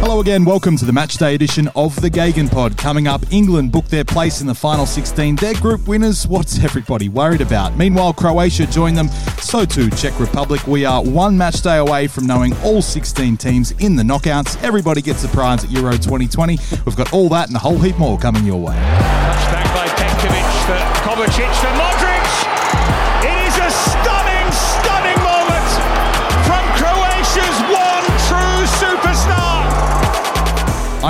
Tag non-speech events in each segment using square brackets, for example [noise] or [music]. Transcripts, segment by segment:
Hello again, welcome to the matchday edition of the Gagan Pod. Coming up, England booked their place in the final 16. Their group winners, what's everybody worried about? Meanwhile, Croatia joined them, so too Czech Republic. We are one matchday away from knowing all 16 teams in the knockouts. Everybody gets a prize at Euro 2020. We've got all that and a whole heap more coming your way. Touchback by Penkovic for Kovacic for Modric.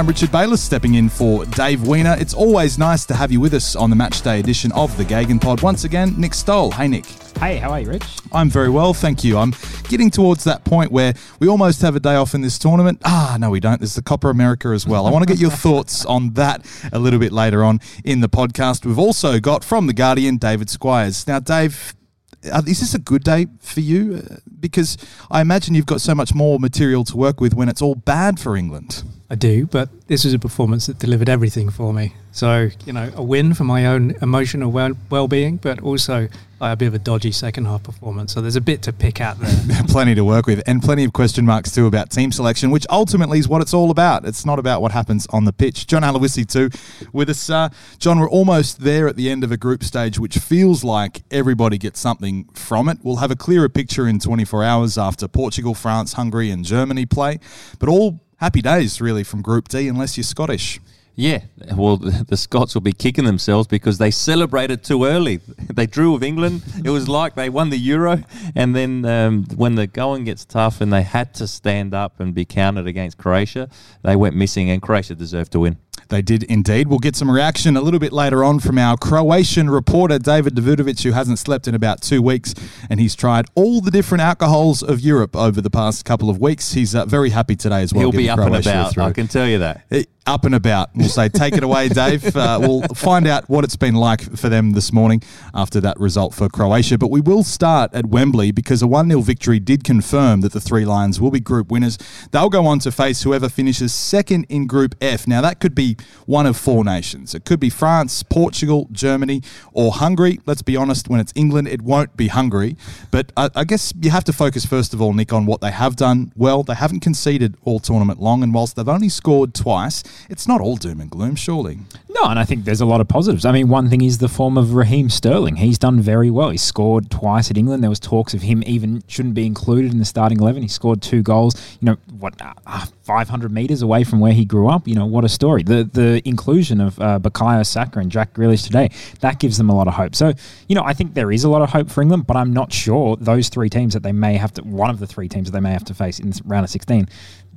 I'm Richard Bayliss, stepping in for Dave Weiner. It's always nice to have you with us on the matchday edition of the Gagan Pod. Once again, Nick Stoll. Hey, Nick. Hey, how are you, Rich? I'm very well, thank you. I'm getting towards that point where we almost have a day off in this tournament. Ah, no, we don't. There's the Copa America as well. I want to get your thoughts on that a little bit later on in the podcast. We've also got from The Guardian, David Squires. Now, Dave, is this a good day for you? Uh, Because I imagine you've got so much more material to work with when it's all bad for England. I do, but this was a performance that delivered everything for me. So, you know, a win for my own emotional well- well-being, but also a bit of a dodgy second half performance. So there's a bit to pick at there. [laughs] plenty to work with, and plenty of question marks too about team selection, which ultimately is what it's all about. It's not about what happens on the pitch. John Aloisi too with us. Uh, John, we're almost there at the end of a group stage, which feels like everybody gets something from it. We'll have a clearer picture in 24 hours after Portugal, France, Hungary, and Germany play, but all happy days really from Group D, unless you're Scottish. Yeah, well, [laughs] the Scots will be kicking themselves because they celebrated too early. [laughs] They drew with England. It was like they won the Euro, and then um, when the going gets tough and they had to stand up and be counted against Croatia, they went missing, and Croatia deserved to win. They did indeed. We'll get some reaction a little bit later on from our Croatian reporter, David Davutovic, who hasn't slept in about two weeks and he's tried all the different alcohols of Europe over the past couple of weeks. He's uh, very happy today as well. He'll be up and Croatia a about. I can tell you that. Eh, Up and about. We'll say, take it away, [laughs] Dave. Uh, we'll find out what it's been like for them this morning after that result for Croatia. But we will start at Wembley because a 1 0 victory did confirm that the Three Lions will be group winners. They'll go on to face whoever finishes second in Group F. Now, that could be one of four nations. It could be France, Portugal, Germany, or Hungary. Let's be honest, when it's England, it won't be Hungary. But I, I guess you have to focus, first of all, Nick, on what they have done well. They haven't conceded all tournament long, and whilst they've only scored twice, it's not all doom and gloom, surely. No, and I think there's a lot of positives. I mean, one thing is the form of Raheem Sterling. He's done very well. He scored twice at England. There was talks of him even shouldn't be included in the starting eleven. He scored two goals. You know what? Uh, 500 meters away from where he grew up. You know what a story. The the inclusion of uh, Bukayo Saka and Jack Grealish today that gives them a lot of hope. So you know I think there is a lot of hope for England, but I'm not sure those three teams that they may have to one of the three teams that they may have to face in round of 16.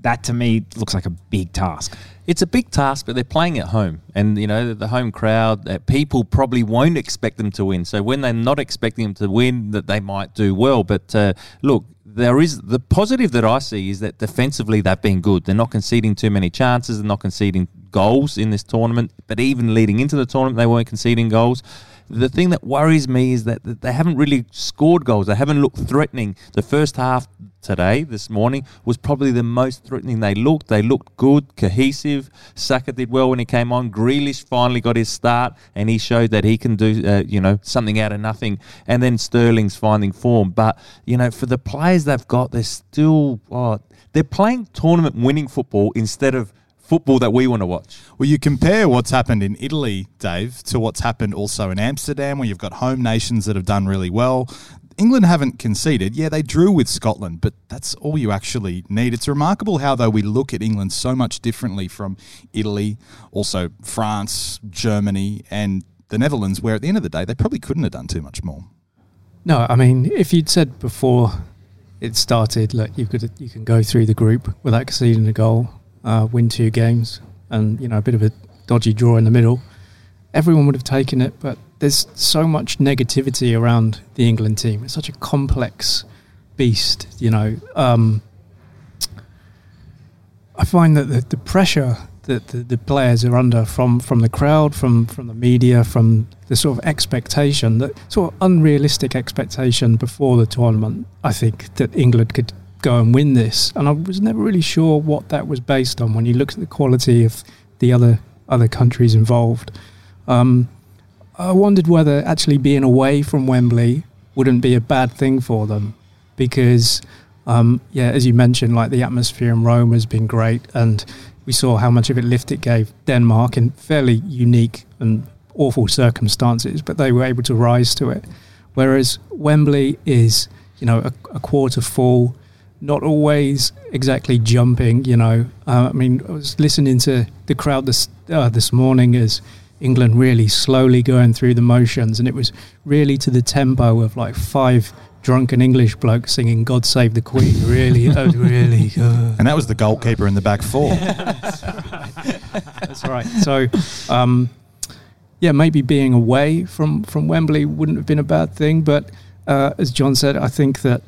That to me looks like a big task. It's a big task, but they're playing at home, and you know the home crowd. Uh, people probably won't expect them to win. So when they're not expecting them to win, that they might do well. But uh, look, there is the positive that I see is that defensively they've been good. They're not conceding too many chances. They're not conceding goals in this tournament. But even leading into the tournament, they weren't conceding goals. The thing that worries me is that they haven't really scored goals. They haven't looked threatening. The first half today, this morning, was probably the most threatening they looked. They looked good, cohesive. Saka did well when he came on. Grealish finally got his start, and he showed that he can do, uh, you know, something out of nothing. And then Sterling's finding form. But you know, for the players they've got, they're still, oh, they're playing tournament winning football instead of football that we want to watch. Well, you compare what's happened in Italy, Dave, to what's happened also in Amsterdam, where you've got home nations that have done really well. England haven't conceded. Yeah, they drew with Scotland, but that's all you actually need. It's remarkable how, though, we look at England so much differently from Italy, also France, Germany, and the Netherlands, where at the end of the day, they probably couldn't have done too much more. No, I mean, if you'd said before it started, look, you could you can go through the group without conceding a goal, uh, win two games, and you know a bit of a dodgy draw in the middle, everyone would have taken it. But there's so much negativity around the England team. It's such a complex beast. You know, um, I find that the, the pressure that the, the players are under from, from the crowd, from, from the media, from the sort of expectation, that sort of unrealistic expectation before the tournament, I think that England could go and win this. And I was never really sure what that was based on when you look at the quality of the other other countries involved. Um, I wondered whether actually being away from Wembley wouldn't be a bad thing for them because, um, yeah, as you mentioned, like the atmosphere in Rome has been great, and we saw how much of a lift it gave Denmark in fairly unique and awful circumstances, but they were able to rise to it. Whereas Wembley is, you know, a, a quarter full, not always exactly jumping. You know, uh, I mean, I was listening to the crowd this uh, this morning as England really slowly going through the motions, and it was really to the tempo of like five drunken English blokes singing "God Save the Queen." Really, that was really. [laughs] Uh, And that was the goalkeeper in the back four. [laughs] That's right. So, um, yeah, maybe being away from, from Wembley wouldn't have been a bad thing. But uh, as John said, I think that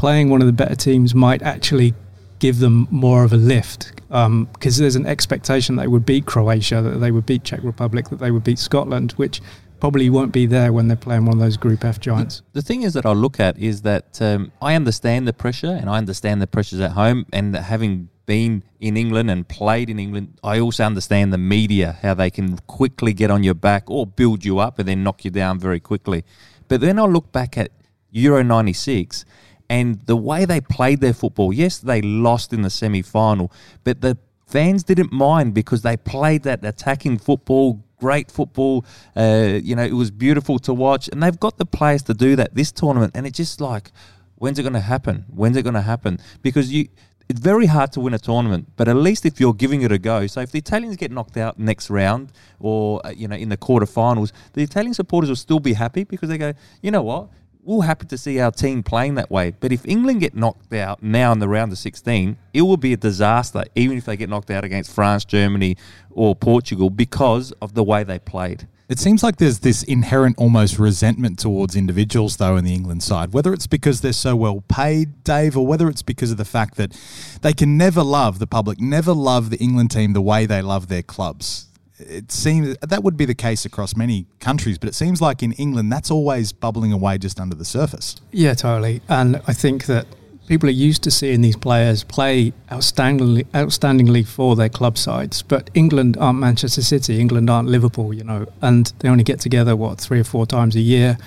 playing one of the better teams might actually give them more of a lift because um, there's an expectation that they would beat Croatia, that they would beat Czech Republic, that they would beat Scotland, which probably won't be there when they're playing one of those Group F giants. The thing is that I look at is that um, I understand the pressure and I understand the pressures at home and having been in England and played in England, I also understand the media, how they can quickly get on your back or build you up and then knock you down very quickly. But then I look back at Euro 96 and the way they played their football. Yes, they lost in the semi final, but the fans didn't mind because they played that attacking football, great football. Uh, you know, it was beautiful to watch, and they've got the players to do that this tournament. And it's just like, when's it going to happen? When's it going to happen? Because you. It's very hard to win a tournament, but at least if you're giving it a go. So if the Italians get knocked out next round, or uh, you know in the quarterfinals, the Italian supporters will still be happy because they go, you know what, we're happy to see our team playing that way. But if England get knocked out now in the round of 16, it will be a disaster, even if they get knocked out against France, Germany, or Portugal because of the way they played. It seems like there's this inherent almost resentment towards individuals, though, in the England side. Whether it's because they're so well paid, Dave, or whether it's because of the fact that they can never love the public, never love the England team the way they love their clubs. It seems that would be the case across many countries, but it seems like in England that's always bubbling away just under the surface. Yeah, totally. And I think that people are used to seeing these players play outstandingly, outstandingly for their club sides. But England aren't Manchester City, England aren't Liverpool, you know, and they only get together, what, three or four times a year.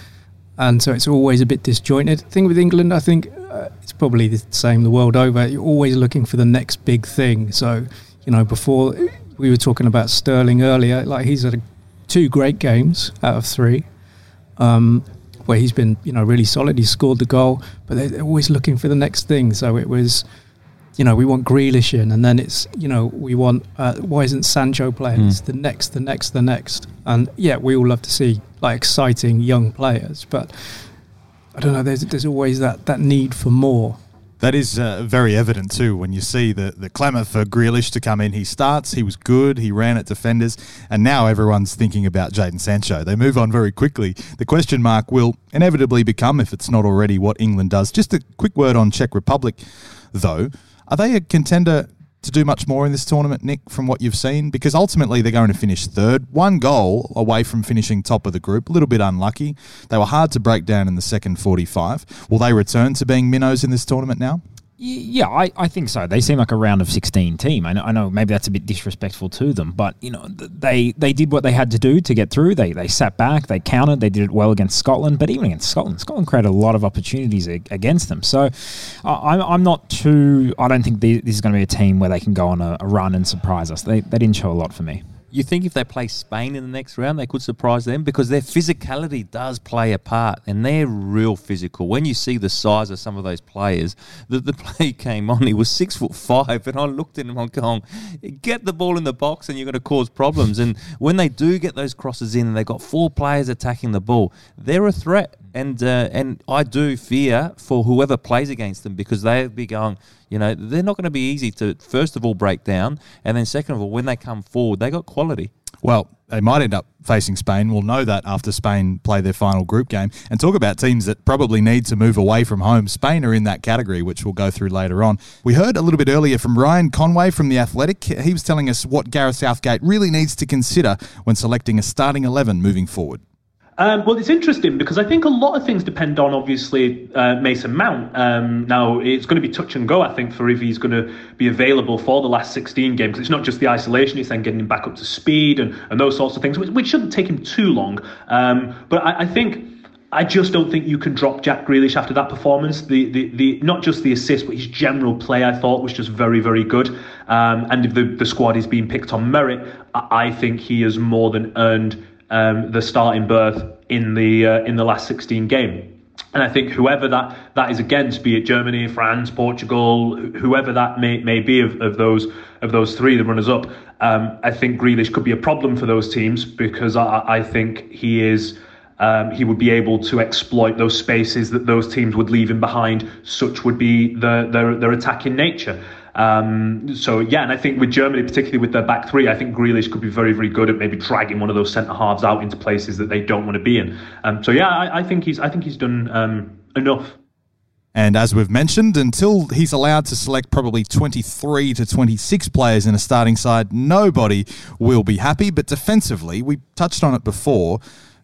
And so it's always a bit disjointed. The thing with England, I think uh, it's probably the same the world over. You're always looking for the next big thing. So, you know, before we were talking about Sterling earlier, like he's had two great games out of three. Um, where he's been, you know, really solid. He scored the goal, but they're always looking for the next thing. So it was, you know, we want Grealish in, and then it's, you know, we want. Uh, why isn't Sancho playing? Mm. It's the next, the next, the next, and yeah, we all love to see like exciting young players, but I don't know. There's there's always that that need for more. That is uh, very evident too when you see the, the clamour for Grealish to come in. He starts, he was good, he ran at defenders, and now everyone's thinking about Jadon Sancho. They move on very quickly. The question mark will inevitably become, if it's not already, what England does. Just a quick word on Czech Republic, though. Are they a contender to do much more in this tournament, Nick, from what you've seen? Because ultimately they're going to finish third, one goal away from finishing top of the group. A little bit unlucky. They were hard to break down in the second 45. Will they return to being minnows in this tournament now? Yeah, I, I think so. They seem like a round of 16 team. I know, I know maybe that's a bit disrespectful to them, but you know they they did what they had to do to get through. They they sat back, they countered, they did it well against Scotland, but even against Scotland, Scotland created a lot of opportunities ag- against them. So I'm, I'm not too. I don't think the, this is going to be a team where they can go on a, a run and surprise us. They they didn't show a lot for me. You think if they play Spain in the next round, they could surprise them because their physicality does play a part and they're real physical. When you see the size of some of those players, the, the [laughs] play came on, he was six foot five, and I looked at him, I'm going, get the ball in the box and you're going to cause problems. And when they do get those crosses in and they've got four players attacking the ball, they're a threat. And uh, and I do fear for whoever plays against them because they'll be going, you know, they're not going to be easy to first of all break down, and then second of all, when they come forward, they got quality. Well, they might end up facing Spain. We'll know that after Spain play their final group game. And talk about teams that probably need to move away from home. Spain are in that category, which we'll go through later on. We heard a little bit earlier from Ryan Conway from The Athletic. He was telling us what Gareth Southgate really needs to consider when selecting a starting 11 moving forward. Um, well, it's interesting because I think a lot of things depend on obviously uh, Mason Mount. Um, now it's going to be touch and go, I think, for if he's going to be available for the last 16 games. It's not just the isolation; it's then getting him back up to speed and, and those sorts of things, which, which shouldn't take him too long. Um, but I, I think. I just don't think you can drop Jack Grealish after that performance. The, the, the not just the assist, but his general play, I thought was just very, very good. Um, and if the, the squad is being picked on merit, I, I think he has more than earned um, the starting berth in the uh, in the last 16 game. And I think whoever that, that is against, be it Germany, France, Portugal, whoever that may, may be of, of those of those three, the runners up, um, I think Grealish could be a problem for those teams because I, I think he is um, he would be able to exploit those spaces that those teams would leave him behind. Such would be the, their their attacking nature. Um, so yeah, and I think with Germany, particularly with their back three, I think Grealish could be very, very good at maybe dragging one of those centre halves out into places that they don't want to be in. Um, so yeah, I, I, think he's I think he's done um, enough. And as we've mentioned, until he's allowed to select probably 23 to 26 players in a starting side, nobody will be happy. But defensively, we touched on it before,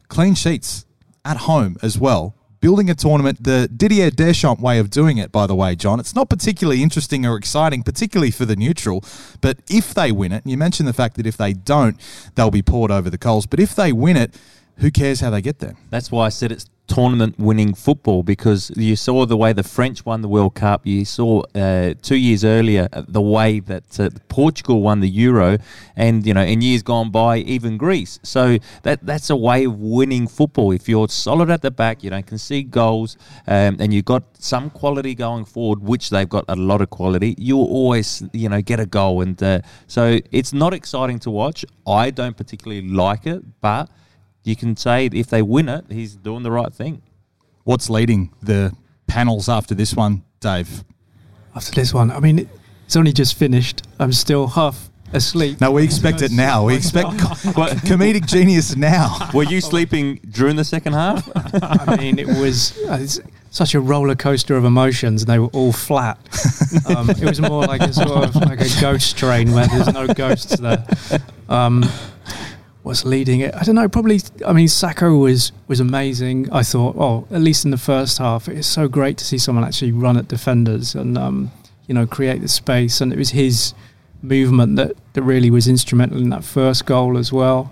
clean sheets at home as well building a tournament the Didier Deschamps way of doing it, by the way, John. It's not particularly interesting or exciting, particularly for the neutral. But if they win it, you mentioned the fact that if they don't, they'll be poured over the coals. But if they win it, who cares how they get there? That's why I said it's tournament winning football because you saw the way the French won the World Cup. You saw uh, two years earlier uh, the way that uh, Portugal won the Euro, and you know in years gone by even Greece. So that that's a way of winning football. If you're solid at the back, you don't concede goals, um, and you've got some quality going forward, which they've got a lot of quality. You'll always you know get a goal, and uh, so it's not exciting to watch. I don't particularly like it, but you can say if they win it, he's doing the right thing. What's leading the panels after this one, Dave? After this one, I mean, it's only just finished. I'm still half asleep. No, we expect it now. We expect [laughs] [laughs] comedic genius now. Were you sleeping during the second half? [laughs] I mean, it was uh, such a roller coaster of emotions, and they were all flat. Um, it was more like a sort of like a ghost train where there's no ghosts there. Um, was leading it. I don't know. Probably. I mean, Saka was was amazing. I thought. Oh, at least in the first half, it's so great to see someone actually run at defenders and um, you know create the space. And it was his movement that that really was instrumental in that first goal as well.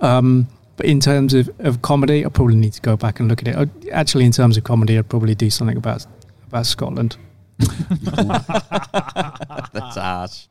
Um, but in terms of, of comedy, I probably need to go back and look at it. I, actually, in terms of comedy, I'd probably do something about about Scotland. [laughs] that's harsh.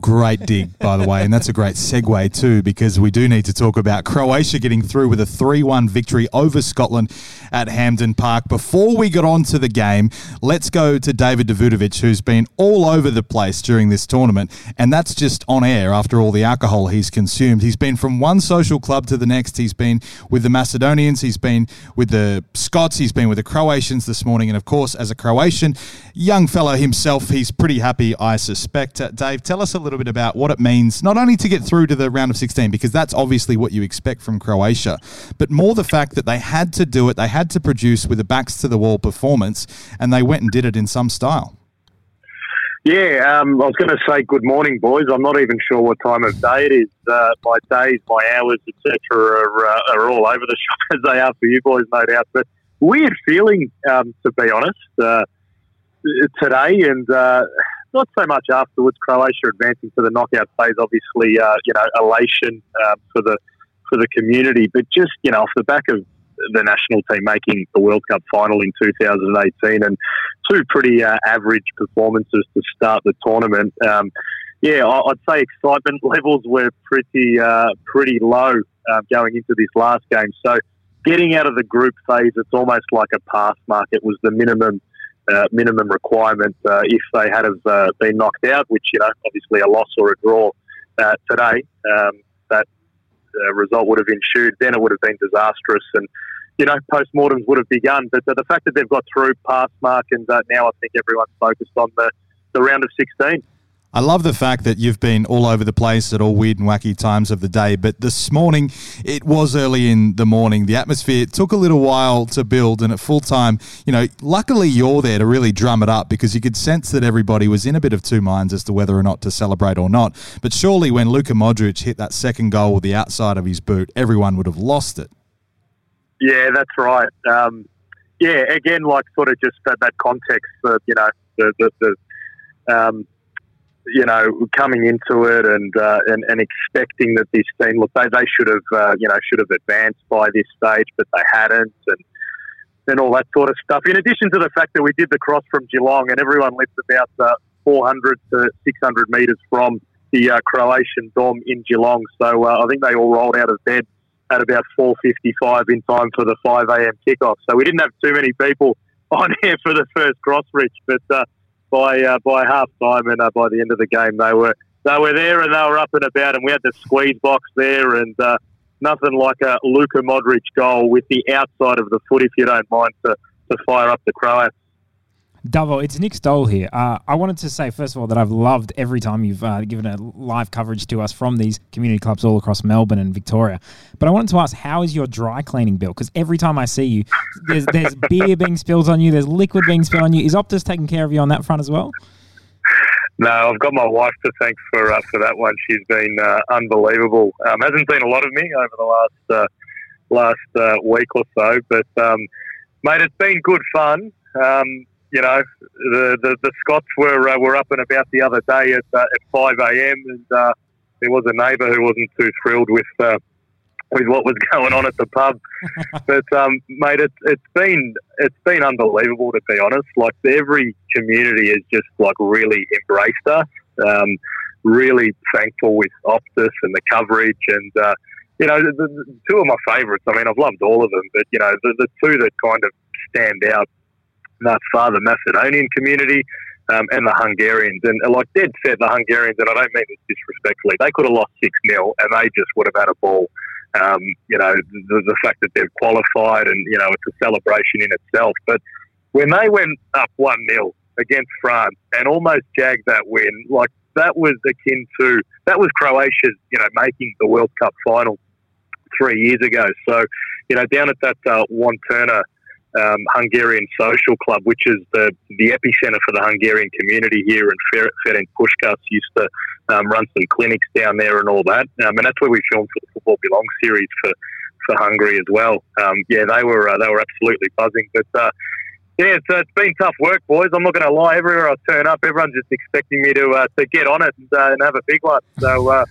Great dig, by the way. And that's a great segue, too, because we do need to talk about Croatia getting through with a 3 1 victory over Scotland at Hampden Park. Before we get on to the game, let's go to David Davutovic, who's been all over the place during this tournament. And that's just on air after all the alcohol he's consumed. He's been from one social club to the next. He's been with the Macedonians, he's been with the Scots, he's been with the Croatians this morning. And of course, as a Croatian, young fellow himself, he's pretty happy, I suspect. Uh, Dave, tell us a little bit about what it means, not only to get through to the round of 16, because that's obviously what you expect from Croatia, but more the fact that they had to do it, they had to produce with a backs to the wall performance, and they went and did it in some style. Yeah, um, I was going to say good morning, boys. I'm not even sure what time of day it is. Uh, my days, my hours, etc., are, uh, are all over the shop [laughs] as they are for you boys, no doubt. But weird feeling, um, to be honest. Today, and uh, not so much afterwards. Croatia advancing to the knockout phase, obviously, uh, you know, elation uh, for the for the community, but just you know, off the back of the national team making the World Cup final in 2018 and two pretty uh, average performances to start the tournament. Um, yeah, I'd say excitement [laughs] levels were pretty uh, pretty low uh, going into this last game. So getting out of the group phase, it's almost like a pass mark. It was the minimum uh, minimum requirement uh, if they had have uh, been knocked out, which you know obviously a loss or a draw uh, today, um, that result would have ensued. Then it would have been disastrous, and you know post-mortems would have begun. But the fact that they've got through past mark, and now I think everyone's focused on the the round of sixteen. I love the fact that you've been all over the place at all weird and wacky times of the day, but this morning, it was early in the morning. The atmosphere took a little while to build, and at full time, you know, luckily you're there to really drum it up because you could sense that everybody was in a bit of two minds as to whether or not to celebrate or not. But surely when Luka Modric hit that second goal with the outside of his boot, everyone would have lost it. Yeah, that's right. Um, yeah, again, like sort of just that, that context, uh, you know, the, the, the um, you know, coming into it and, uh, and and expecting that this team, look, they, they should have, uh, you know, should have advanced by this stage, but they hadn't, and and all that sort of stuff. In addition to the fact that we did the cross from Geelong, and everyone lives about uh, 400 to 600 metres from the uh, Croatian Dom in Geelong, so uh, I think they all rolled out of bed at about 4:55 in time for the 5 a.m. kickoff. So we didn't have too many people [laughs] on here for the first cross, Rich, but uh, by uh, by half time and uh, by the end of the game they were they were there and they were up and about and we had the squeeze box there and uh, nothing like a Luka Modric goal with the outside of the foot if you don't mind to, to fire up the Croats. Davo, it's Nick Stoll here. Uh, I wanted to say, first of all, that I've loved every time you've uh, given a live coverage to us from these community clubs all across Melbourne and Victoria. But I wanted to ask, how is your dry cleaning bill? Because every time I see you, there's, there's [laughs] beer being spilled on you, there's liquid being spilled on you. Is Optus taking care of you on that front as well? No, I've got my wife to thank for uh, for that one. She's been uh, unbelievable. Um, hasn't seen a lot of me over the last uh, last uh, week or so, but um, mate, it's been good fun. Um, you know, the, the, the Scots were uh, were up and about the other day at, uh, at 5 a.m. and uh, there was a neighbour who wasn't too thrilled with uh, with what was [laughs] going on at the pub. [laughs] but um, mate, it's it's been it's been unbelievable to be honest. Like every community has just like really embraced us. Um, really thankful with Optus and the coverage and. Uh, you know, the, the, two of my favourites. I mean, I've loved all of them, but you know, the, the two that kind of stand out far, the Macedonian community um, and the Hungarians. And like dead said, the Hungarians, and I don't mean this disrespectfully, they could have lost 6 0 and they just would have had a ball. Um, you know, the, the, fact that they've qualified and, you know, it's a celebration in itself. But when they went up 1 0 against France and almost jagged that win, like that was akin to, that was Croatia's, you know, making the World Cup final three years ago. So, you know, down at that uh, Juan Turner um, Hungarian Social Club, which is the, the epicenter for the Hungarian community here. And Ferenc Puskas used to um, run some clinics down there and all that. Um, and that's where we filmed for the Football Belongs series for, for Hungary as well. Um, yeah, they were uh, they were absolutely buzzing. But uh, yeah, it's, uh, it's been tough work, boys. I'm not going to lie. Everywhere I turn up, everyone's just expecting me to uh, to get on it and, uh, and have a big one. So uh,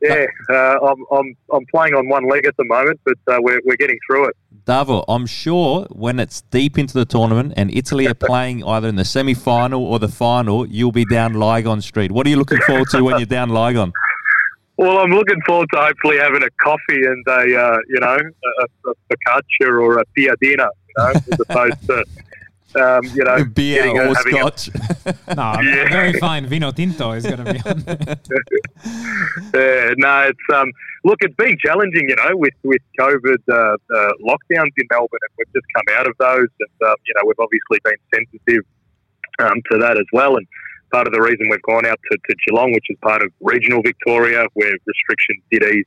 yeah, uh, I'm, I'm, I'm playing on one leg at the moment, but uh, we're, we're getting through it. Davo, I'm sure when it's deep into the tournament and Italy are playing either in the semi final or the final, you'll be down Lygon Street. What are you looking forward to when you're down Lygon? Well, I'm looking forward to hopefully having a coffee and a, uh, you know, a, a focaccia or a piadina, you know, as opposed to um, you know, [laughs] beer or scotch. A, [laughs] no, [laughs] yeah. very fine vino tinto is going to be on yeah, no, it's um, look, it's been challenging, you know, with with COVID uh, uh, lockdowns in Melbourne, and we've just come out of those, and um, you know, we've obviously been sensitive um, to that as well, and. Part of the reason we've gone out to, to Geelong, which is part of regional Victoria, where restrictions did ease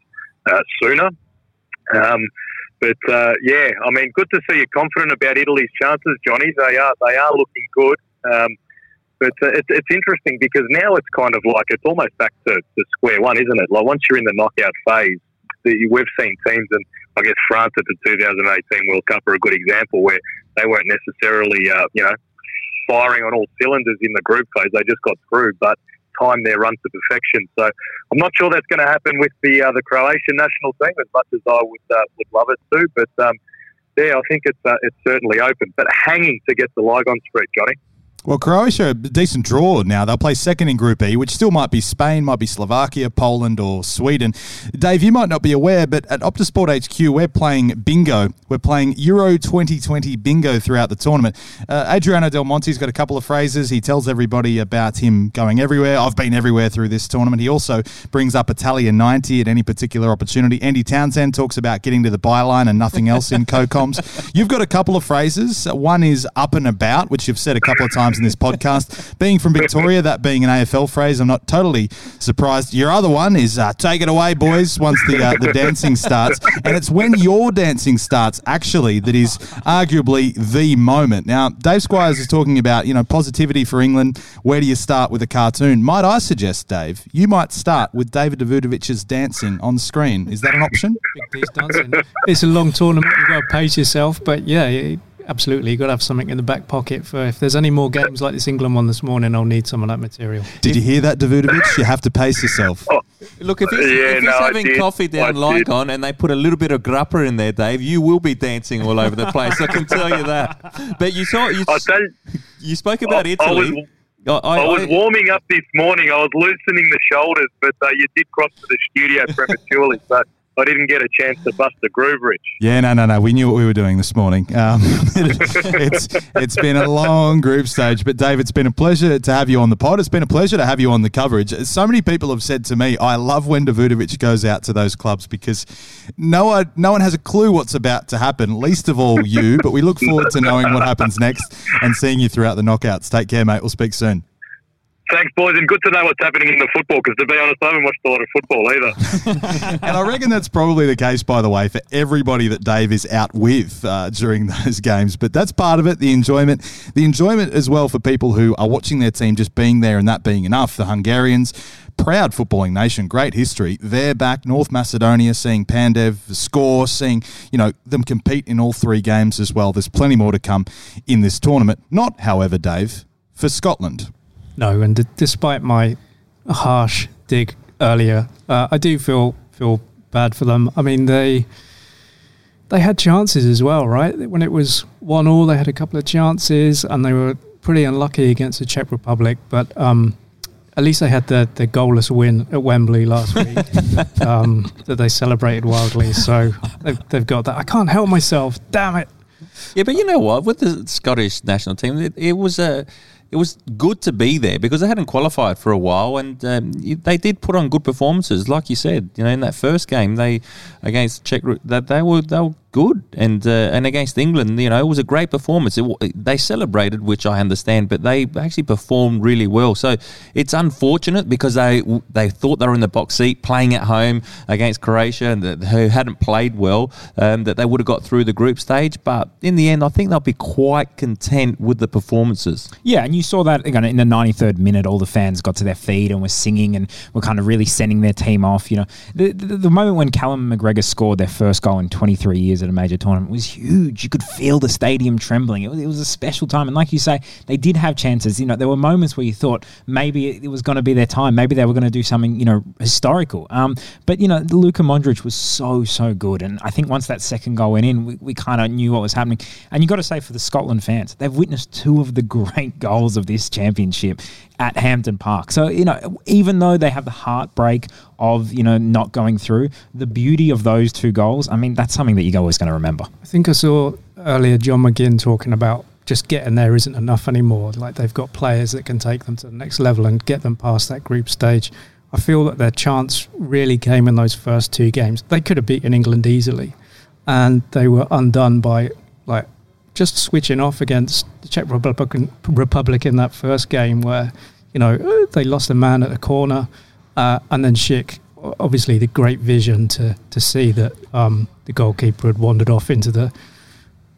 uh, sooner. Um, but uh, yeah, I mean, good to see you confident about Italy's chances, Johnny. They are they are looking good. Um, but uh, it's, it's interesting because now it's kind of like it's almost back to, to square one, isn't it? Like once you're in the knockout phase, the, we've seen teams, and I guess France at the 2018 World Cup are a good example where they weren't necessarily, uh, you know, firing on all cylinders in the group phase. They just got through, but time their run to perfection. So I'm not sure that's going to happen with the uh, the Croatian national team as much as I would uh, would love it to. But um, yeah, I think it's uh, it's certainly open, but hanging to get the Lygon Street, Johnny. Well, Croatia, a decent draw now. They'll play second in Group E, which still might be Spain, might be Slovakia, Poland, or Sweden. Dave, you might not be aware, but at Optus Sport HQ, we're playing bingo. We're playing Euro 2020 bingo throughout the tournament. Uh, Adriano Del Monte's got a couple of phrases. He tells everybody about him going everywhere. I've been everywhere through this tournament. He also brings up Italia 90 at any particular opportunity. Andy Townsend talks about getting to the byline and nothing else in [laughs] co-coms. You've got a couple of phrases. One is up and about, which you've said a couple of times times in this podcast. [laughs] Being from Victoria, that being an AFL phrase, I'm not totally surprised. Your other one is uh, take it away, boys, once the, uh, the dancing starts. And it's when your dancing starts, actually, that is arguably the moment. Now, Dave Squires is talking about, you know, positivity for England. Where do you start with a cartoon? Might I suggest, Dave, you might start with David Davutovic's dancing on screen. Is that an option? Big piece dancing. It's a long tournament. You've got to pace yourself, but yeah, you- absolutely. You've got to have something in the back pocket for if there's any more games like this England one this morning. I'll need some of that material. Did you hear that, Davutovic? You have to pace yourself. Look, if he's, Yeah, if he's no, having coffee down I did. Lygon and they put a little bit of grappa in there, Dave, you will be dancing all over the place. I can tell you that. But you saw you, tell you, you spoke about I- I was- Italy. I, I was warming up this morning. I was loosening the shoulders, but uh, you did cross to the studio prematurely, so I didn't get a chance to bust the groove, Rich. Yeah, no, no, no. We knew what we were doing this morning. Um, [laughs] it's it's been a long group stage, but Dave, it's been a pleasure to have you on the pod. It's been a pleasure to have you on the coverage. So many people have said to me, "I love when Davutovic goes out to those clubs because no one no one has a clue what's about to happen. Least of all you. But we look forward to knowing what happens next and seeing you throughout the knockouts. Take care, mate. We'll speak soon. Thanks, boys, and good to know what's happening in the football. Because to be honest, I haven't watched a lot of football either. [laughs] And I reckon that's probably the case, by the way, for everybody that Dave is out with uh, during [laughs] those games. But that's part of it, the enjoyment. The enjoyment as well for people who are watching their team just being there and that being enough. The Hungarians, proud footballing nation, great history. They're back. North Macedonia, seeing Pandev score, seeing, you know, them compete in all three games as well. There's plenty more to come in this tournament. Not, however, Dave, for Scotland. No, and d- despite my harsh dig earlier, uh, I do feel feel bad for them. I mean, they they had chances as well, right? When it was one all, they had a couple of chances, and they were pretty unlucky against the Czech Republic. But um, at least they had the the goalless win at Wembley last [laughs] week um, that they celebrated wildly. So they've, they've got that. I can't help myself. Damn it. Yeah, but you know what? With the Scottish national team, it, it was a. it was good to be there because they hadn't qualified for a while, and um, they did put on good performances. Like you said, you know, in that first game, they against Czech, that they were they were good, and uh, and against England, you know, it was a great performance. It, they celebrated, which I understand, but they actually performed really well. So it's unfortunate because they they thought they were in the box seat playing at home against Croatia, and who hadn't played well, um, that they would have got through the group stage. But in the end, I think they'll be quite content with the performances. Yeah, and you saw that again in the 93rd minute. All the fans got to their feet and were singing and were kind of really sending their team off. You know, the, the, the moment when Callum McGregor scored their first goal in 23 years at a major tournament was huge. You could feel the stadium trembling. It was, it was a special time, and like you say, they did have chances. You know, there were moments where you thought maybe it, was going to be their time. Maybe they were going to do something you know historical. Um, but you know, Luka Modric was so so good, and I think once that second goal went in, we, we kind of knew what was happening. And you got to say for the Scotland fans, they've witnessed two of the [laughs] great goals of this championship at Hampden Park. So you know, even though they have the heartbreak of you know not going through, the beauty of those two goals, I mean, that's something that you're always going to remember. I think I saw earlier John McGinn talking about just getting there isn't enough anymore. Like they've got players that can take them to the next level and get them past that group stage. I feel that their chance really came in those first two games. They could have beaten England easily, and they were undone by like just switching off against the Czech Republic, in that first game where you know uh, they lost a man at a corner, uh, and then Schick obviously the great vision to to see that um, the goalkeeper had wandered off into the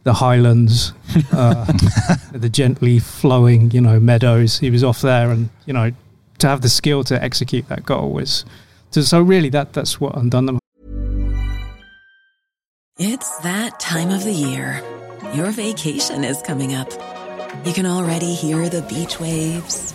the highlands, uh, [laughs] the gently flowing, you know, meadows. He was off there, and you know, to have the skill to execute that goal was. So, so really, that that's what undone them. It's that time of the year. Your vacation is coming up. You can already hear the beach waves,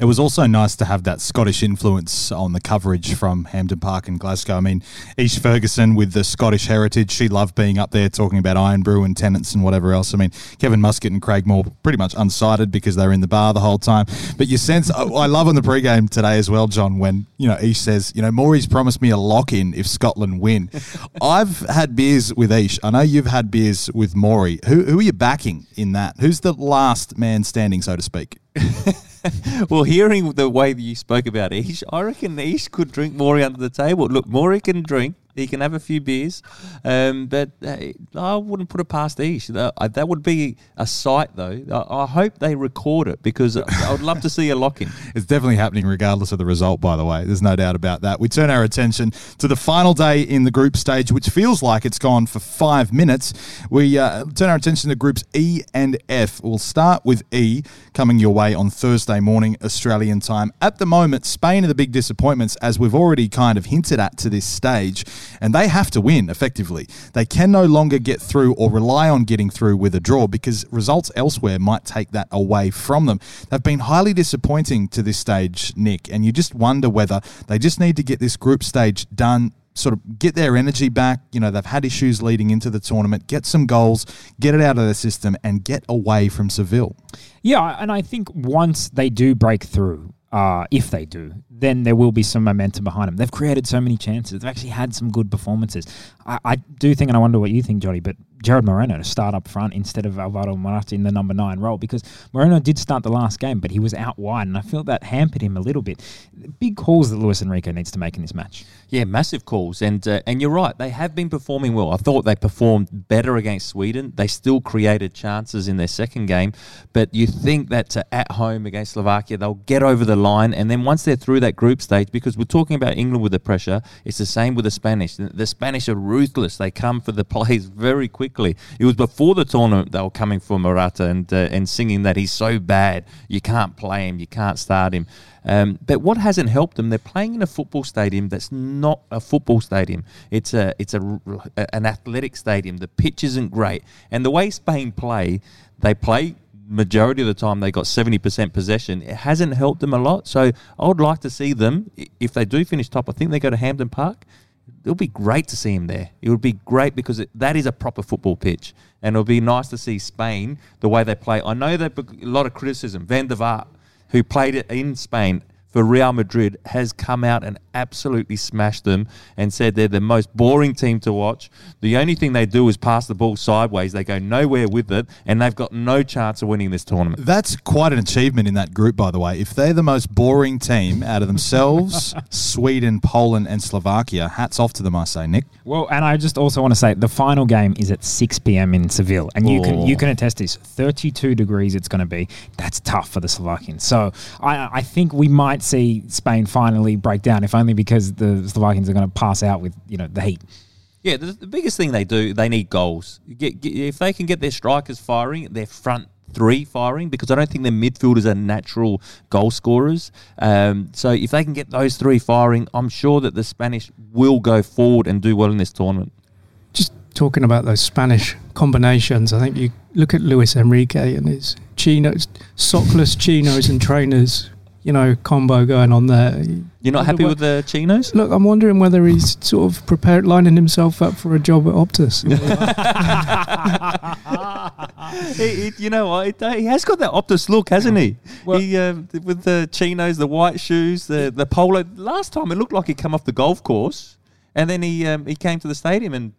It was also nice to have that Scottish influence on the coverage from Hampden Park in Glasgow. I mean, Ish Ferguson with the Scottish heritage, she loved being up there talking about Irn-Bru and Tennent's and whatever else. I mean, Kevin Muscat and Craig Moore pretty much unsighted because they were in the bar the whole time. But you sense, I I love on the pre-game today as well, John, when, you know, Ish says, you know, Maury's promised me a lock-in if Scotland win. [laughs] I've had beers with Ish. I know you've had beers with Maury. Who, who are you backing in that? Who's the last man standing, so to speak? [laughs] [laughs] well, hearing the way that you spoke about Ish, I reckon Ish could drink Maury under the table. Look, Maury can drink. He can have a few beers, um, but uh, I wouldn't put it past Ish. That, uh, that would be a sight, though. I, I hope they record it because [laughs] I would love to see a lock in. It's definitely happening regardless of the result, by the way. There's no doubt about that. We turn our attention to the final day in the group stage, which feels like it's gone for five minutes. We uh, turn our attention to groups E and F. We'll start with E coming your way on Thursday morning, Australian time. At the moment, Spain are the big disappointments, as we've already kind of hinted at to this stage, and they have to win effectively. They can no longer get through or rely on getting through with a draw because results elsewhere might take that away from them. They've been highly disappointing to this stage, Nick, and you just wonder whether they just need to get this group stage done sort of get their energy back. You know, they've had issues leading into the tournament. Get some goals, get it out of their system, and get away from Seville. Yeah, and I think once they do break through, uh, if they do, then there will be some momentum behind them. They've created so many chances. They've actually had some good performances. I, I do think, and I wonder what you think, Jody, but Gerard Moreno to start up front instead of Alvaro Morata in the number nine role because Moreno did start the last game, but he was out wide, and I feel that hampered him a little bit. Big calls that Luis Enrique needs to make in this match. Yeah, massive calls, and uh, and you're right. They have been performing well. I thought they performed better against Sweden. They still created chances in their second game, but you think that uh, at home against Slovakia they'll get over the line, and then once they're through that group stage, because we're talking about England with the pressure, it's the same with the Spanish. The Spanish are ruthless. They come for the [laughs] plays very quickly. It was before the tournament they were coming for Morata and uh, and singing that he's so bad you can't play him, you can't start him. Um, but what hasn't helped them? They're playing in a football stadium that's not a football stadium. It's a it's a an athletic stadium. The pitch isn't great, and the way Spain play, they play majority of the time they got 70% possession. It hasn't helped them a lot. So I would like to see them, if they do finish top, I think they go to Hampden Park. It would be great to see him there. It would be great because it, that is a proper football pitch. And it would be nice to see Spain, the way they play. I know that a lot of criticism. Van der Vaart, who played it in Spain, for Real Madrid has come out and absolutely smashed them and said they're the most boring team to watch. The only thing they do is pass the ball sideways. They go nowhere with it, and they've got no chance of winning this tournament. That's quite an achievement in that group, by the way. If they're the most boring team out of themselves, [laughs] Sweden, Poland, and Slovakia, hats off to them, I say, Nick. Well, and I just also want to say the final game is at 6 p.m. in Seville, and you can you oh. can attest this. 32 degrees it's going to be. That's tough for the Slovakians. So I I think we might see Spain finally break down, if only because the Slovakians are going to pass out with you know the heat. Yeah, the, the biggest thing they do, they need goals. Get, get, if they can get their strikers firing, their front three firing, because I don't think their midfielders are natural goal scorers. Um, so if they can get those three firing, I'm sure that the Spanish will go forward and do well in this tournament. Just talking about those Spanish combinations, I think you look at Luis Enrique and his chinos, sockless chinos and trainers you know, combo going on there. You're not happy with the chinos? Look, I'm wondering whether he's sort of prepared, lining himself up for a job at Optus. [laughs] he, he, you know what? He has got that Optus look, hasn't he? Well, he uh, with the chinos, the white shoes, the the polo. Last time it looked like he'd come off the golf course, and then he um, he came to the stadium and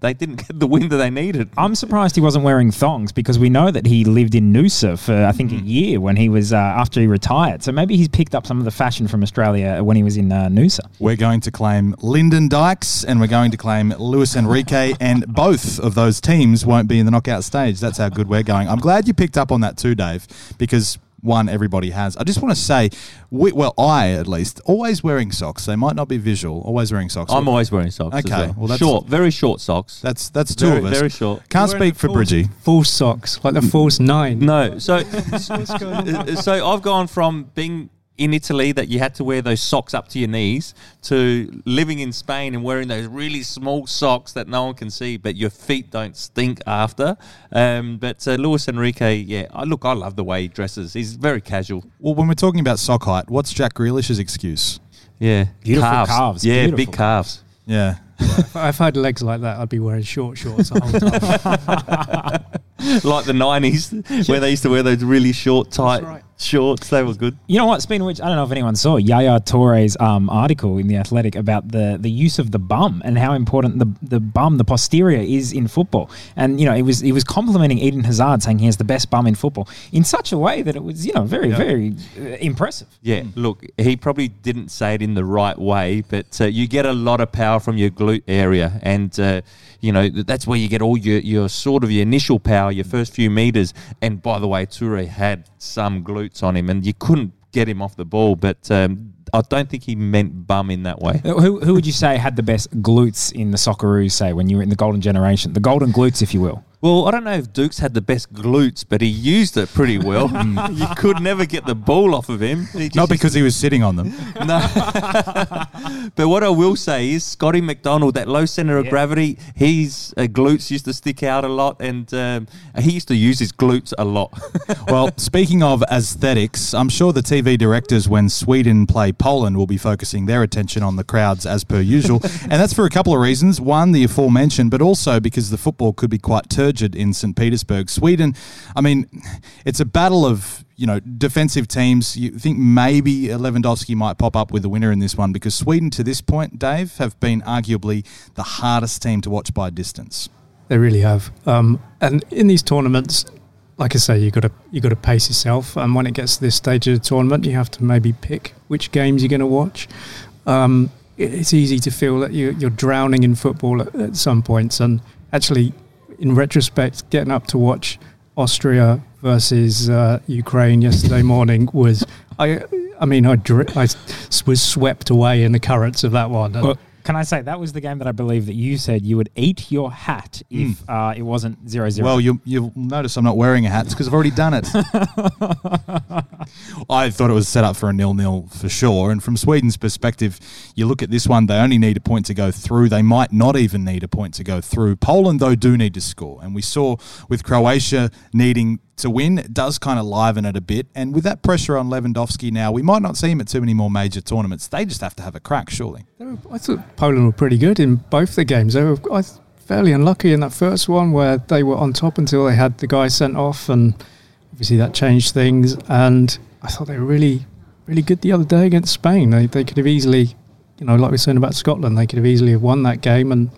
they didn't get the win that they needed. I'm surprised he wasn't wearing thongs because we know that he lived in Noosa for I think mm. a year when he was uh, after he retired. So maybe he's picked up some of the fashion from Australia when he was in uh, Noosa. We're going to claim Lyndon Dykes and we're going to claim Luis Enrique, and both of those teams won't be in the knockout stage. That's how good we're going. I'm glad you picked up on that too, Dave, because one everybody has. I just want to say, we, well, I at least always wearing socks. They might not be visual. Always wearing socks. I'm always wearing socks. Okay, well. well, that's short, very short socks. That's that's two very, of us. Very short. Can't speak for Bridgie. Full socks, like the mm. false nine. No, so [laughs] [laughs] so I've gone from being in Italy that you had to wear those socks up to your knees to living in Spain and wearing those really small socks that no one can see, but your feet don't stink after. Um, but uh, Luis Enrique, yeah, I, look, I love the way he dresses. He's very casual. Well, when we're talking about sock height, what's Jack Grealish's excuse? Yeah, Beautiful calves, Yeah, beautiful. big calves. Yeah. If I had legs like that, I'd be wearing short shorts the whole time. [laughs] like the nineties, where they used to wear those really short, tight right. Shorts. They were good. You know what? Speaking of which, I don't know if anyone saw Yaya Toure's um, article in the Athletic about the, the use of the bum and how important the the bum, the posterior, is in football. And you know, he was he was complimenting Eden Hazard, saying he has the best bum in football in such a way that it was you know very very uh, impressive. Yeah, look, he probably didn't say it in the right way, but uh, you get a lot of power from your glute area, and uh, you know that's where you get all your your sort of your initial power, your first few meters. And by the way, Toure had some glutes on him, and you couldn't get him off the ball. But um, I don't think he meant bum in that way. Who, who would you say had the best glutes in the Socceroos, say, when you were in the golden generation? The golden glutes, if you will. Well, I don't know if Dukes had the best glutes, but he used it pretty well. [laughs] you could never get the ball off of him. Just Not because he was sitting on them. [laughs] No. but what I will say is Scotty McDonald, that low center of gravity, his uh, glutes used to stick out a lot, and um, he used to use his glutes a lot. [laughs] Well, speaking of aesthetics, I'm sure the TV directors, when Sweden play Poland, will be focusing their attention on the crowds as per usual. and that's for a couple of reasons. One, the aforementioned, but also because the football could be quite turgid in St. Petersburg. Sweden, I mean, it's a battle of. You know, defensive teams. You think maybe Lewandowski might pop up with the winner in this one because Sweden, to this point, Dave, have been arguably the hardest team to watch by distance. They really have. Um, and in these tournaments, like I say, you got to you got to pace yourself. And when it gets to this stage of the tournament, you have to maybe pick which games you're going to watch. Um, it- it's easy to feel that you, you're drowning in football at, at some points. And actually, in retrospect, getting up to watch Austria versus uh, Ukraine yesterday morning was I. I mean, I, dri- I was swept away in the currents of that one. Well, can I say that was the game that I believe that you said you would eat your hat if uh, it wasn't zero zero. Well, you, you'll notice I'm not wearing a hat because I've already done it. [laughs] I thought it was set up for a nil-nil for sure. And from Sweden's perspective, you look at this one, they only need a point to go through. They might not even need a point to go through. Poland, though, do need to score. And we saw with Croatia needing to win, does kind of liven it a bit. And with that pressure on Lewandowski now, we might not see him at too many more major tournaments. They just have to have a crack, surely. I thought Poland were pretty good in both the games. They were fairly unlucky in that first one where they were on top until they had the guy sent off, and obviously that changed things. And I thought they were really, really good the other day against Spain. They, they could have easily, you know, like we were saying about Scotland, they could have easily have won that game, and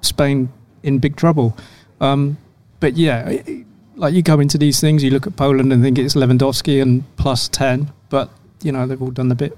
Spain in big trouble. Um, but yeah, i- i- like you go into these things, you look at Poland and think it's Lewandowski and plus ten, but you know they've all done the bit.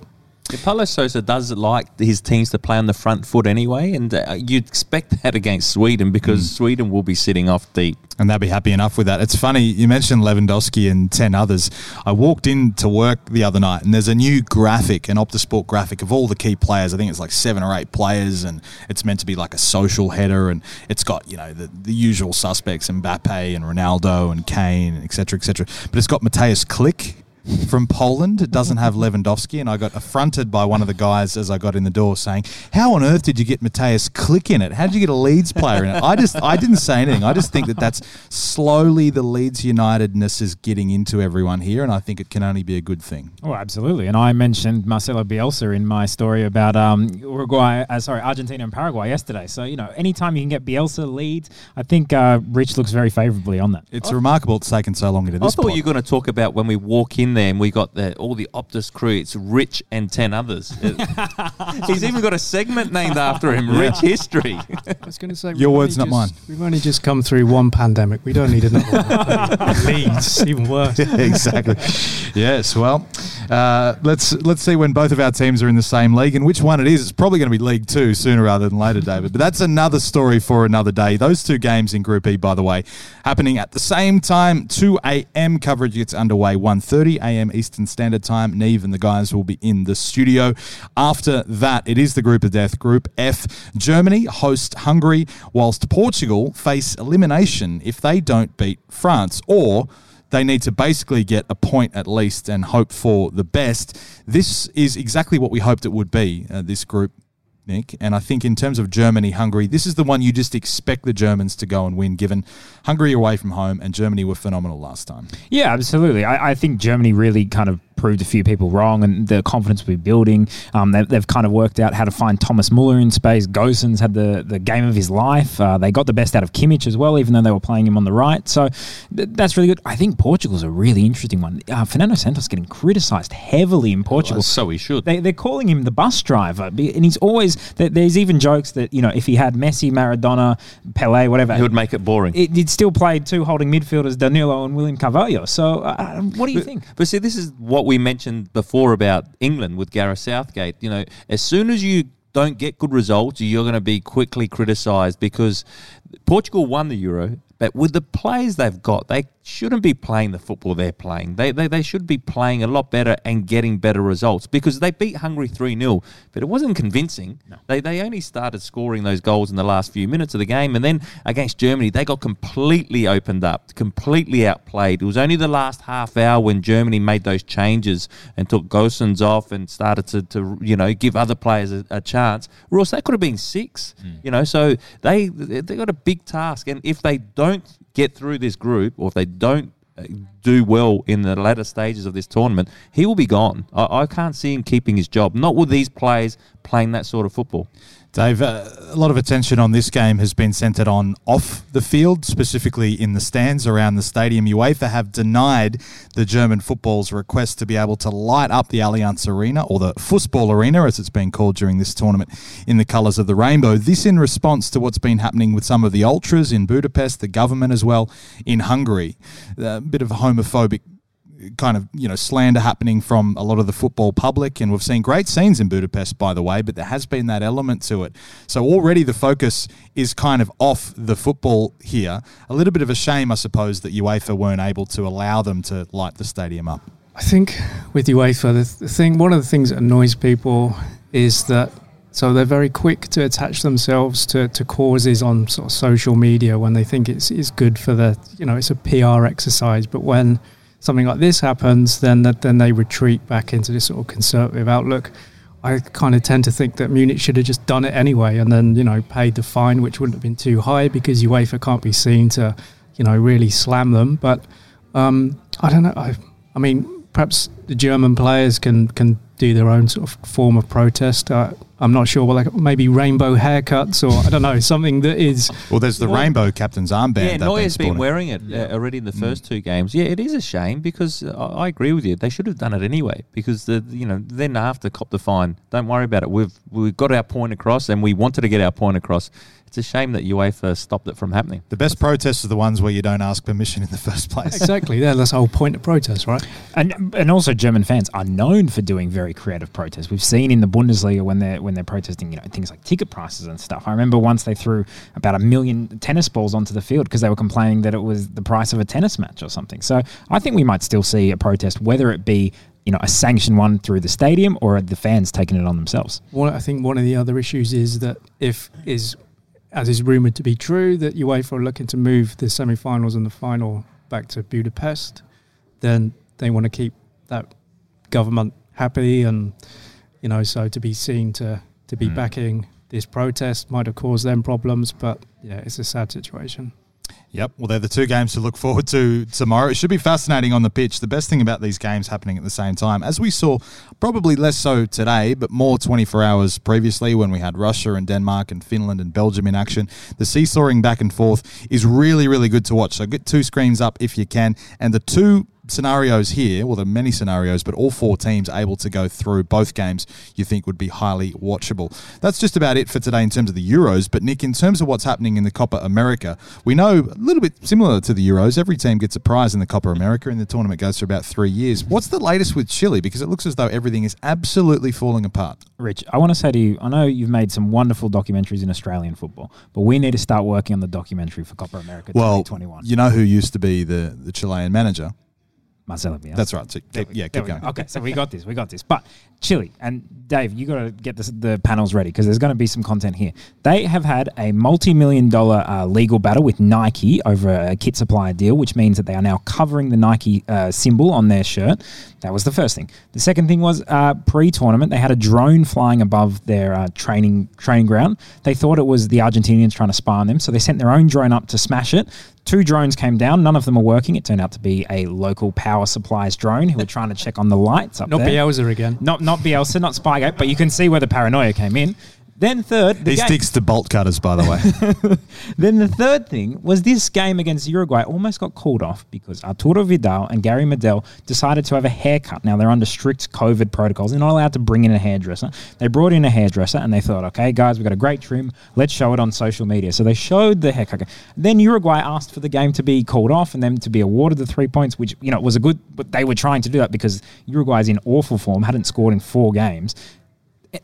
Yeah, Paulo Sousa does like his teams to play on the front foot anyway, and uh, you'd expect that against Sweden because Sweden will be sitting off deep. and they'll be happy enough with that. It's funny you mentioned Lewandowski and ten others. I walked in to work the other night, and there's a new graphic, an Optus Sport graphic of all the key players. I think it's like seven or eight players, and it's meant to be like a social header, and it's got you know the, the usual suspects: Mbappe and Ronaldo and Kane, and et cetera, et cetera. But it's got Mateusz Klich. From Poland, it doesn't have Lewandowski, and I got affronted by one of the guys as I got in the door, saying, "How on earth did you get Mateusz Klich in it? How did you get a Leeds player in it?" I just, I didn't say anything. I just think that that's slowly the Leeds Unitedness is getting into everyone here, and I think it can only be a good thing. Oh, absolutely. And I mentioned Marcelo Bielsa in my story about um, Uruguay, uh, sorry, Argentina and Paraguay yesterday. So, you know, anytime you can get Bielsa Leeds, I think uh, Rich looks very favourably on that. It's remarkable it's taken so long into I this. thought pod. you were going to talk about when we walk in there and we got the, all the Optus crew. It's Rich and 10 others. [laughs] He's even got a segment named after him, Rich History. [laughs] I was going to say Your words, not just- We've only just come through one pandemic. We don't need another one. [laughs] Leeds, even worse. exactly. Yes. Well, uh, let's let's see when both of our teams are in the same league and which one it is. It's probably going to be League Two sooner rather than later, David. But that's another story for another day. Those two games in Group E, by the way, happening at the same time. Two a.m. coverage gets underway. 1.30 a.m. Eastern Standard Time. Neve and the guys will be in the studio. After that, it is the Group of Death. Group F. Germany host Hungary, whilst Portugal face elimination if they don't beat France or They need to basically get a point at least and hope for the best. This is exactly what we hoped it would be, uh, this group. Nick, and I think in terms of Germany, Hungary, this is the one you just expect the Germans to go and win, given Hungary away from home and Germany were phenomenal last time. Yeah, absolutely. I, I think Germany really kind of proved a few people wrong, and the confidence we're building. Um, they've, they've, kind of worked out how to find Thomas Muller in space. Gosens had the, the game of his life. Uh, they got the best out of Kimmich as well, even though they were playing him on the right. So th- that's really good. I think Portugal's a really interesting one. Uh, Fernando Santos getting criticised heavily in Portugal. Well, so he should. They, are calling him the bus driver, and he's always there's even jokes that you know if he had Messi, Maradona, Pele, whatever, he would make it boring. It, would still play two holding midfielders, Danilo and William Carvalho. So uh, what do you but, think? But see, this is what we mentioned before about England with Gareth Southgate. You know, as soon as you don't get good results, you're going to be quickly criticised because Portugal won the Euro, but with the players they've got, they shouldn't be playing the football they're playing. They, they, they should be playing a lot better and getting better results because they beat Hungary 3 0, but it wasn't convincing. No. They, they only started scoring those goals in the last few minutes of the game. And then against Germany, they got completely opened up, completely outplayed. It was only the last half hour when Germany made those changes and took Gosens off and started to, to you know, give other players a, a chance. Ross, that could have been six, mm. you know, so they, they got a big task. And if they don't get through this group, or if they don't uh, do well in the latter stages of this tournament, he will be gone. I, I can't see him keeping his job. Not with these players playing that sort of football. Dave, uh, a lot of attention on this game has been centred on off the field, specifically in the stands around the stadium. UEFA have denied the German football's request to be able to light up the Allianz Arena, or the Fußball Arena, as it's been called during this tournament, in the colours of the rainbow. This in response to what's been happening with some of the ultras in Budapest, the government as well in Hungary. A bit of homophobic kind of you know slander happening from a lot of the football public, and we've seen great scenes in Budapest, by the way. But there has been that element to it. So already the focus is kind of off the football here. A little bit of a shame, I suppose, that UEFA weren't able to allow them to light the stadium up. I think with UEFA, the, thing, one of the things that annoys people is that so they're very quick to attach themselves to, to causes on sort of social media when they think it's, it's good for the, you know, it's a PR exercise. But when something like this happens, then then they retreat back into this sort of conservative outlook. I kind of tend to think that Munich should have just done it anyway, and then you know paid the fine, which wouldn't have been too high because UEFA can't be seen to, you know, really slam them. But um, I don't know. I, I mean, perhaps the German players can can do their own sort of form of protest. Uh, I'm not sure. Well, like maybe rainbow haircuts or I don't know something that is. Well, there's the well, rainbow captain's armband. Yeah, Neuer's been, been wearing it uh, already in the mm. first mm. two games. Yeah, it is a shame because I, I agree with you. They should have done it anyway because the you know then after cop the fine. Don't worry about it. We've we've got our point across and we wanted to get our point across it's a shame that UEFA stopped it from happening. The best protests are the ones where you don't ask permission in the first place. Exactly. Yeah, that's the whole point of protest, right? And and also German fans are known for doing very creative protests. We've seen in the Bundesliga when they're when they're protesting, you know, things like ticket prices and stuff. I remember once they threw about a million tennis balls onto the field because they were complaining that it was the price of a tennis match or something. So I think we might still see a protest, whether it be you know a sanctioned one through the stadium or the fans taking it on themselves. Well, I think one of the other issues is that if is as is rumoured to be true, that UEFA are looking to move the semi-finals and the final back to Budapest, then they want to keep that government happy, and you know, so to be seen to to be mm. backing this protest might have caused them problems, but yeah, it's a sad situation. Yep. Well, they're the two games to look forward to tomorrow. It should be fascinating on the pitch. The best thing about these games happening at the same time, as we saw, probably less so today, but more 24 hours previously when we had Russia and Denmark and Finland and Belgium in action. The seesawing back and forth is really, really good to watch. So get two screens up if you can. And the two scenarios here, well, there are many scenarios, but all four teams able to go through both games you think would be highly watchable. That's just about it for today in terms of the Euros. But, Nick, in terms of what's happening in the Copa America, we know a little bit similar to the Euros. Every team gets a prize in the Copa America, and the tournament goes for about three years. What's the latest with Chile? Because it looks as though everything is absolutely falling apart. Rich, I want to say to you, I know you've made some wonderful documentaries in Australian football, but we need to start working on the documentary for Copa America well, 2021. You know who used to be the, the Chilean manager? Marcelo Bielsa. That's right. So, keep, yeah, keep we go. going. Okay, so we got this. We got this. But Chile and Dave, you got to get this, the panels ready because there's going to be some content here. They have had a multi-million dollar uh, legal battle with Nike over a kit supplier deal, which means that they are now covering the Nike uh, symbol on their shirt. That was the first thing. The second thing was uh, pre-tournament. They had a drone flying above their uh, training training ground. They thought it was the Argentinians trying to spy on them, so they sent their own drone up to smash it. Two drones came down. None of them were working. It turned out to be a local power supplies drone who were trying to check on the lights up Not there. Bielsa again. Not not Bielsa, not Spygate, but you can see where the paranoia came in. Then third, the He game- sticks to bolt cutters, by the way. [laughs] then the third thing was this game against Uruguay almost got called off because Arturo Vidal and Gary Medel decided to have a haircut. Now they're under strict COVID protocols. They're not allowed to bring in a hairdresser. They brought in a hairdresser and they thought, okay, guys, we've got a great trim. Let's show it on social media. So they showed the haircut. Then Uruguay asked for the game to be called off and them to be awarded the three points, which, you know, was a good, but they were trying to do that because Uruguay's in awful form, hadn't scored in four games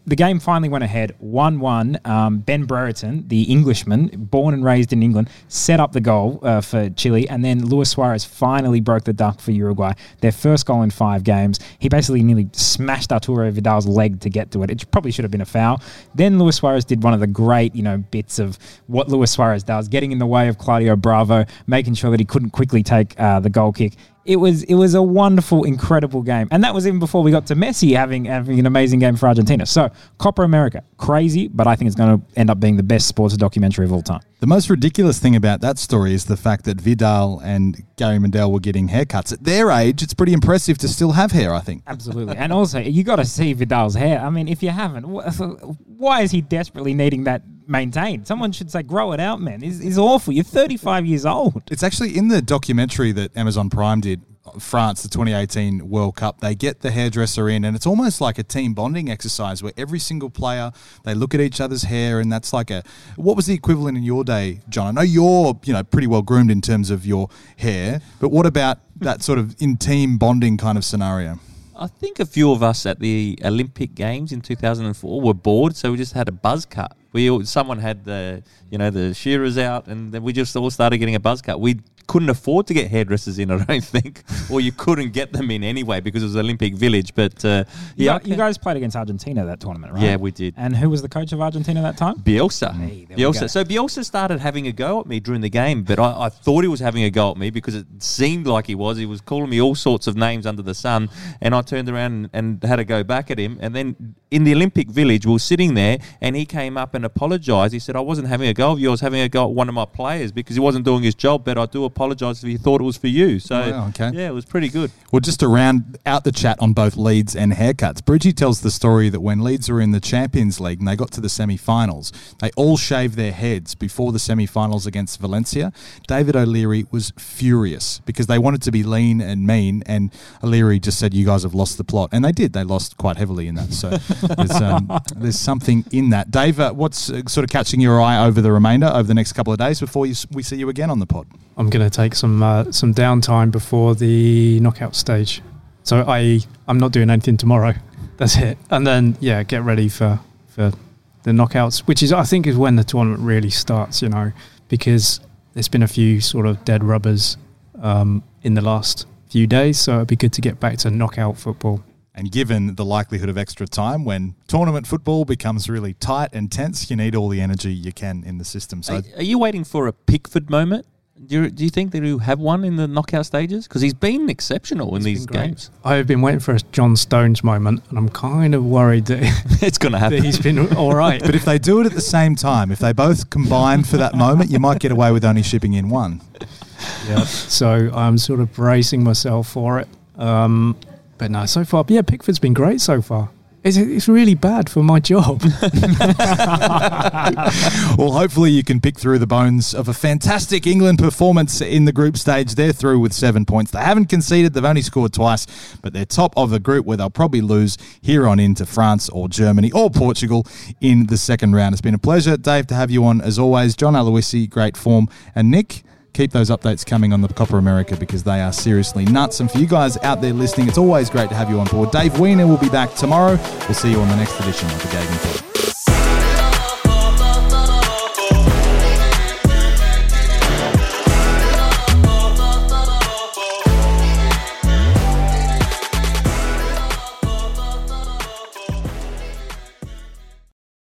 the game finally went ahead 1 1. Um, ben Brereton, the Englishman, born and raised in England, set up the goal uh, for Chile. And then Luis Suarez finally broke the duck for Uruguay. Their first goal in five games. He basically nearly smashed Arturo Vidal's leg to get to it. It probably should have been a foul. Then Luis Suarez did one of the great, you know, bits of what Luis Suarez does, getting in the way of Claudio Bravo, making sure that he couldn't quickly take uh, the goal kick it was it was a wonderful, incredible game, and that was even before we got to Messi having having an amazing game for Argentina. So Copa America, crazy, but I think it's going to end up being the best sports documentary of all time. The most ridiculous thing about that story is the fact that Vidal and Gary Mendel were getting haircuts. At their age, it's pretty impressive to still have hair, I think. Absolutely, and also you got to see Vidal's hair. I mean, if you haven't, why is he desperately needing that maintained? Someone should say, grow it out, man. It's, it's awful. You're 35 years old. It's actually in the documentary that Amazon Prime did, France, the 2018 World Cup. They get the hairdresser in, and it's almost like a team bonding exercise where every single player they look at each other's hair, and that's like a. What was the equivalent in your day, John? I know you're you know pretty well groomed in terms of your hair, but what about that sort of in team bonding kind of scenario? I think a few of us at the Olympic Games in 2004 were bored, so we just had a buzz cut. We all, someone had the you know the shearers out, and then we just all started getting a buzz cut. We couldn't afford to get hairdressers in, I don't think, or you couldn't get them in anyway because it was Olympic Village. But uh, You, yeah, gu- you guys played against Argentina that tournament, right? Yeah, we did. And who was the coach of Argentina that time? Bielsa. Hey, there we go. Bielsa. So Bielsa started having a go at me during the game, but I, I thought he was having a go at me because it seemed like he was. He was calling me all sorts of names under the sun, and I turned around and, and had a go back at him. And then in the Olympic Village, we were sitting there, and he came up and apologised. He said, "I wasn't having a go at you. I was having a go at one of my players because he wasn't doing his job. But I do apologise if he thought it was for you." So Wow, okay. yeah, it was pretty good. Well, just to round out the chat on both Leeds and haircuts, Bridgie tells the story that when Leeds were in the Champions League and they got to the semi finals, they all shaved their heads before the semi finals against Valencia. David O'Leary was furious because they wanted to be lean and mean, and O'Leary just said, You guys have lost the plot. And they did. They lost quite heavily in that. So [laughs] there's, um, there's something in that. Dave, uh, what's uh, sort of catching your eye over the remainder over the next couple of days before you, we see you again on the pod? I'm going to take some uh, some downtime before the knockout stage. So I I'm not doing anything tomorrow. [laughs] That's it. And then yeah, get ready for for the knockouts, which is I think is when the tournament really starts. You know, because there's been a few sort of dead rubbers um, in the last few days. So it'd be good to get back to knockout football. And given the likelihood of extra time, when tournament football becomes really tight and tense, you need all the energy you can in the system. So Are, are you waiting for a Pickford moment? Do you, do you think that you have one in the knockout stages? Because he's been exceptional in these games. I've been waiting for a John Stones moment, and I'm kind of worried that, [laughs] it's going to happen. he's been all right. But if they do it at the same time, if they both combine for that moment, you might get away with only shipping in one. Yeah. so I'm sort of bracing myself for it. Um, but no, so far, yeah, Pickford's been great so far. It's, it's really bad for my job. [laughs] [laughs] well, hopefully you can pick through the bones of a fantastic England performance in the group stage. They're through with seven points. They haven't conceded. They've only scored twice, but they're top of the group where they'll probably lose here on into France or Germany or Portugal in the second round. It's been a pleasure, Dave, to have you on as always. John Aloisi, great form. And Nick, keep those updates coming on the Copa America because they are seriously nuts. And for you guys out there listening, it's always great to have you on board. Dave Weiner will be back tomorrow. We'll see you on the next edition of the Gagan Pod.